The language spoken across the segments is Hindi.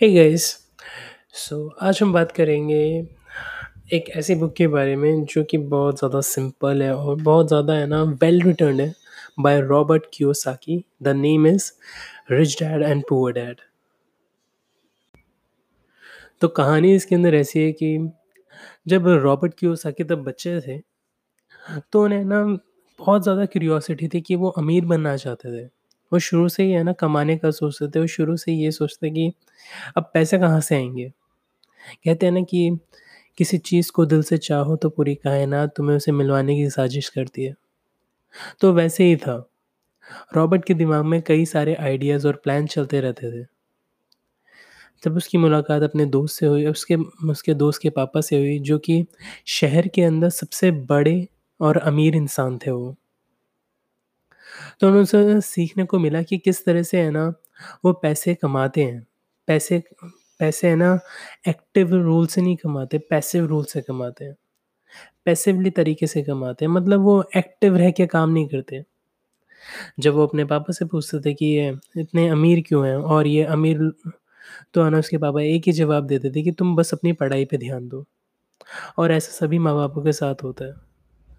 हे गाइस सो आज हम बात करेंगे एक ऐसी बुक के बारे में जो कि बहुत ज़्यादा सिंपल है और बहुत ज़्यादा है ना वेल रिटर्न है by Robert Kiyosaki the name is rich dad and poor dad तो कहानी इसके अंदर ऐसी है कि जब रॉबर्ट कियोसाकी तब बच्चे थे तो उन्हें ना बहुत ज़्यादा क्यूरियोसिटी थी कि वो अमीर बनना चाहते थे। वो शुरू से ही है ना, कमाने का सोचते थे, वो शुरू से ही ये सोचते कि अब पैसे कहाँ से आएँगे? कहते हैं ना कि किसी चीज़ को दिल से चाहो तो पूरी कायनात तुम्हें उसे मिलवाने की साजिश करती है। तो वैसे ही था। रॉबर्ट के दिमाग में कई सारे आइडियाज़ और प्लान चलते रहते थे। जब उसकी मुलाकात अपने दोस्त से हुई, उसके उसके दोस्त के पापा से हुई, जो कि शहर के अंदर सबसे बड़े और अमीर इंसान थे वो। तो हमें उनसे सीखने को मिला कि किस तरह से है ना, वो पैसे कमाते हैं। पैसे पैसे है ना एक्टिव रूल से नहीं कमाते पैसिव रूल से कमाते हैं। पैसिवली तरीके से कमाते हैं मतलब वो एक्टिव रह के काम नहीं करते। जब वो अपने पापा से पूछते थे कि ये इतने अमीर क्यों हैं, और ये अमीर तो है ना, उसके पापा एक ही जवाब देते थे कि तुम बस अपनी पढ़ाई पे ध्यान दो। और ऐसा सभी माँ बापों के साथ होता है।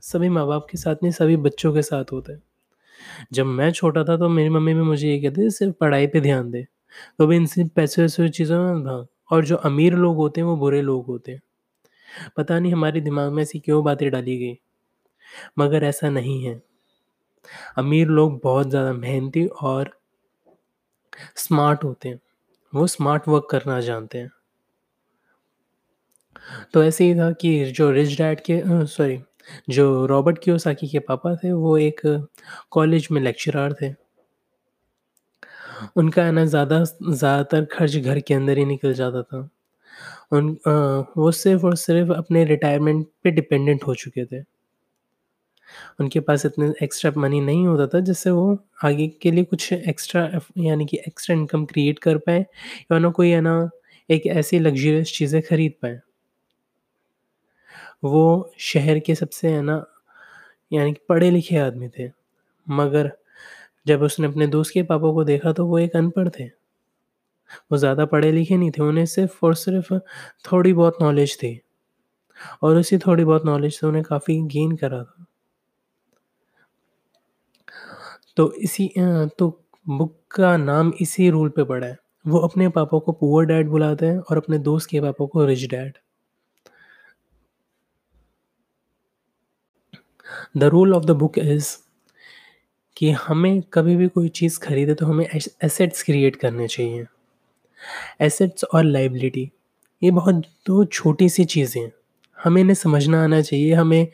सभी माँ बाप के साथ नहीं, सभी बच्चों के साथ होता है। जब मैं छोटा था तो मेरी मम्मी भी मुझे ये कहती थी, सिर्फ़ पढ़ाई पे ध्यान दे। तो भी इनसे पैसे वैसे चीज़ों में भाग और जो अमीर लोग होते हैं, वो बुरे लोग होते हैं। पता नहीं हमारे दिमाग में ऐसी क्यों बातें डाली गई। मगर ऐसा नहीं है। अमीर लोग बहुत ज़्यादा मेहनती और स्मार्ट होते हैं। वो स्मार्ट वर्क करना जानते हैं। तो ऐसे ही था कि जो रिच डैड के सॉरी जो रॉबर्ट कियोसाकी के पापा थे वो एक कॉलेज में लेक्चरर थे। उनका है ना ज़्यादा ज़्यादातर खर्च घर के अंदर ही निकल जाता था। उन अ, वो सिर्फ़ और सिर्फ़ अपने रिटायरमेंट पे डिपेंडेंट हो चुके थे। उनके पास इतने एक्स्ट्रा मनी नहीं होता था जिससे वो आगे के लिए कुछ एक्स्ट्रा यानी कि एक्स्ट्रा इनकम क्रिएट कर पाए या ना कोई है ना एक ऐसी लग्ज़रियस चीज़ें खरीद पाएँ। वो शहर के सबसे है ना यानी कि पढ़े-लिखे आदमी थे। मगर जब उसने अपने दोस्त के पापा को देखा तो वो एक अनपढ़ थे। वो ज़्यादा पढ़े-लिखे नहीं थे, उन्हें सिर्फ़ और सिर्फ़ थोड़ी बहुत नॉलेज थी और उसी थोड़ी बहुत नॉलेज से उन्हें काफ़ी गेन करा था। तो इसी तो बुक का नाम इसी रूल पे पड़ा है। वो अपने पापा को पुअर डैड बुलाते हैं और अपने दोस्त के पापा को rich dad. The rule of the book is कि हमें कभी भी कोई चीज़ खरीदे तो हमें एसेट्स क्रिएट करने चाहिए। एसेट्स और लाइबिलिटी ये बहुत दो छोटी-सी चीज़ें हैं। हमें इन्हें समझना आना चाहिए। हमें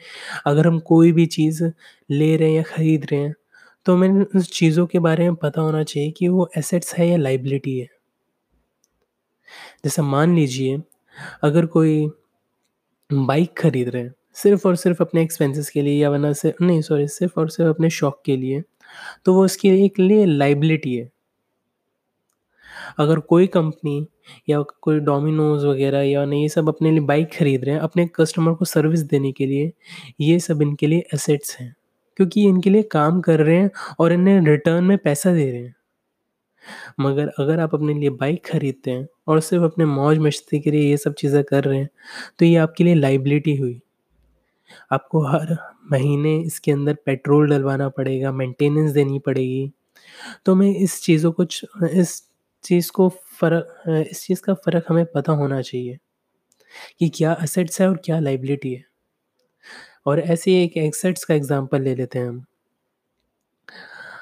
अगर हम कोई भी चीज़ ले रहे हैं या खरीद रहे हैं, तो हमें उस चीज़ों के बारे में पता होना चाहिए कि वो एसेट्स है या लायबिलिटी है। जैसे मान लीजिए अगर कोई बाइक खरीद रहे हैं, सिर्फ़ और सिर्फ़ अपने एक्सपेंसेस के लिए या वरना से नहीं सॉरी सिर्फ़ और सिर्फ़ अपने शौक के लिए, तो वो उसके लिए एक लिए लाइबिलिटी है। अगर कोई कंपनी या कोई डोमिनोज़ वग़ैरह या नहीं ये सब अपने लिए बाइक खरीद रहे हैं, अपने कस्टमर को सर्विस देने के लिए, ये सब इनके लिए एसेट्स हैं। क्योंकि ये इनके लिए काम कर रहे हैं और इन्हें रिटर्न में पैसा दे रहे हैं। मगर अगर आप अपने लिए बाइक खरीदते हैं और सिर्फ़ अपने मौज-मस्ती के लिए ये सब चीज़ें कर रहे हैं, तो ये आपके लिए लाइबिलिटी हुई। आपको हर महीने इसके अंदर पेट्रोल डलवाना पड़ेगा, मेंटेनेंस देनी पड़ेगी। तो हमें इस चीज़ों को इस चीज़ को फ़र्क इस चीज़ का फ़र्क हमें पता होना चाहिए कि क्या एसेट्स है और क्या लायबिलिटी है। और ऐसे ही एक एसेट्स का एग्ज़ाम्पल ले लेते हैं हम।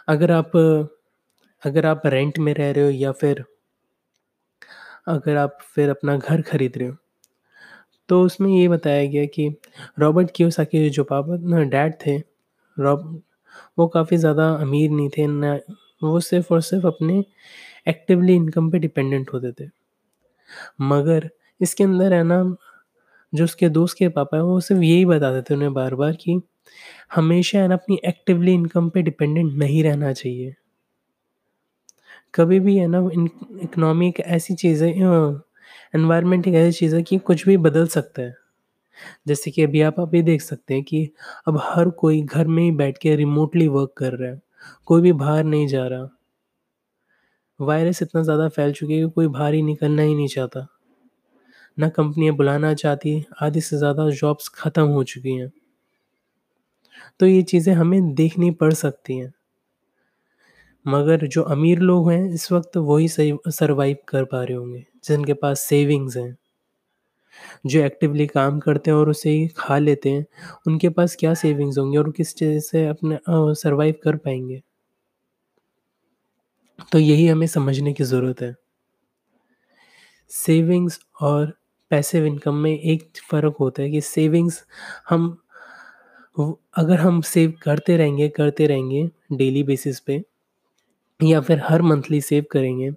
अगर आप अगर आप रेंट में रह रहे हो या फिर अगर आप फिर अपना घर खरीद रहे हो, तो उसमें ये बताया गया कि रॉबर्ट कियोसाकी जो पापा न डैड थे, रॉब वो काफ़ी ज़्यादा अमीर नहीं थे, ना वो सिर्फ़ और सिर्फ़ अपने एक्टिवली इनकम पे डिपेंडेंट होते थे। मगर इसके अंदर है ना, जो उसके दोस्त के पापा हैं, वो सिर्फ़ यही बताते थे उन्हें बार-बार कि हमेशा है ना अपनी एक्टिवली इनकम पे डिपेंडेंट नहीं रहना चाहिए। कभी भी है ना इकोनॉमी एक ऐसी चीज़ है एनवायरनमेंट एक ऐसी चीज़ है कि कुछ भी बदल सकता है। जैसे कि अभी आप अभी देख सकते हैं कि अब हर कोई घर में ही बैठ के रिमोटली वर्क कर रहा है। कोई भी बाहर नहीं जा रहा। वायरस इतना ज़्यादा फैल चुकी है कि कोई बाहर ही निकलना ही नहीं चाहता। ना कंपनियाँ बुलाना चाहती, आधी से ज़्यादा जॉब्स ख़त्म हो चुकी हैं। तो ये चीज़ें हमें देखनी पड़ सकती हैं। मगर जो अमीर लोग हैं इस वक़्त वही सर्वाइव कर पा रहे होंगे, जिनके पास सेविंग्स हैं। जो एक्टिवली काम करते हैं और उसे ही खा लेते हैं, उनके पास क्या सेविंग्स होंगी और किस चीज़ से अपने सर्वाइव कर पाएँगे तो यही हमें समझने की ज़रूरत है। सेविंग्स और पैसिव इनकम में एक फ़र्क होता है कि सेविंग्स हम अगर हम सेव करते रहेंगे, करते रहेंगे डेली बेसिस पे या फिर हर मंथली सेव करेंगे,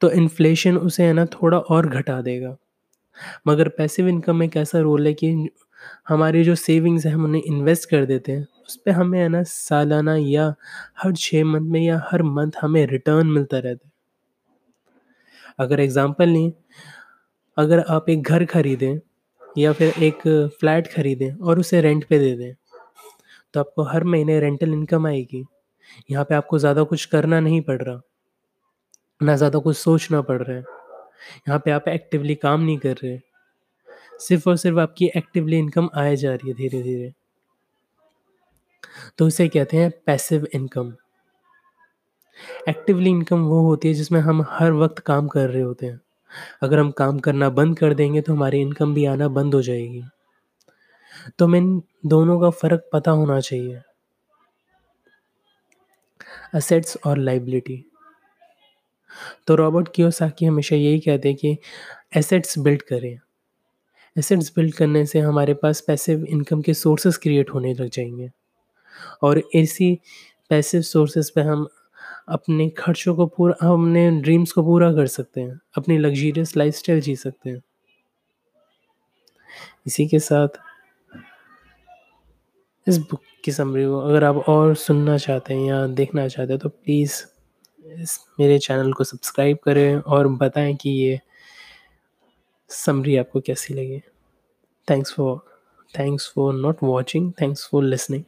तो इन्फ्लेशन उसे है ना थोड़ा और घटा देगा। मगर पैसिव इनकम एक ऐसा रोल है कि हमारी जो सेविंग्स हैं हम उन्हें इन्वेस्ट कर देते हैं, उस पर हमें है ना सालाना या हर छः मंथ में या हर मंथ हमें रिटर्न मिलता रहता है। अगर एग्ज़ाम्पल लें, अगर आप एक घर खरीदें या फिर एक फ्लैट खरीदें और उसे रेंट पे दे दें, तो आपको हर महीने रेंटल इनकम आएगी। यहाँ पे आपको ज़्यादा कुछ करना नहीं पड़ रहा। ना ज़्यादा कुछ सोचना पड़ रहा है। यहाँ पे आप एक्टिवली काम नहीं कर रहे। सिर्फ़ और सिर्फ़ आपकी एक्टिवली इनकम आए जा रही है धीरे-धीरे। तो इसे कहते हैं पैसिव इनकम। एक्टिवली इनकम वो होती है जिसमें हम हर वक़्त काम कर रहे होते हैं। अगर हम काम करना बंद कर देंगे तो हमारी इनकम भी आना बंद हो जाएगी। तो हमें दोनों का फ़र्क पता होना चाहिए। एसेट्स और लाइबिलिटी तो रॉबर्ट कियोसाकी हमेशा यही कहते हैं कि एसेट्स बिल्ड करें। एसेट्स बिल्ड करने से हमारे पास पैसिव इनकम के सोर्सेज़ क्रिएट होने लग जाएँगे और इसी पैसिव सोर्सेज़ पे हम अपने खर्चों को पूरा अपने ड्रीम्स को पूरा कर सकते हैं, अपनी लग्ज़रियस लाइफ़स्टाइल जी सकते हैं। इसी के साथ इस बुक की समरी को अगर आप और सुनना चाहते हैं या देखना चाहते हैं तो प्लीज़ इस मेरे चैनल को सब्सक्राइब करें और बताएँ कि ये समरी आपको कैसी लगी। Thanks for thanks for not watching, thanks for listening.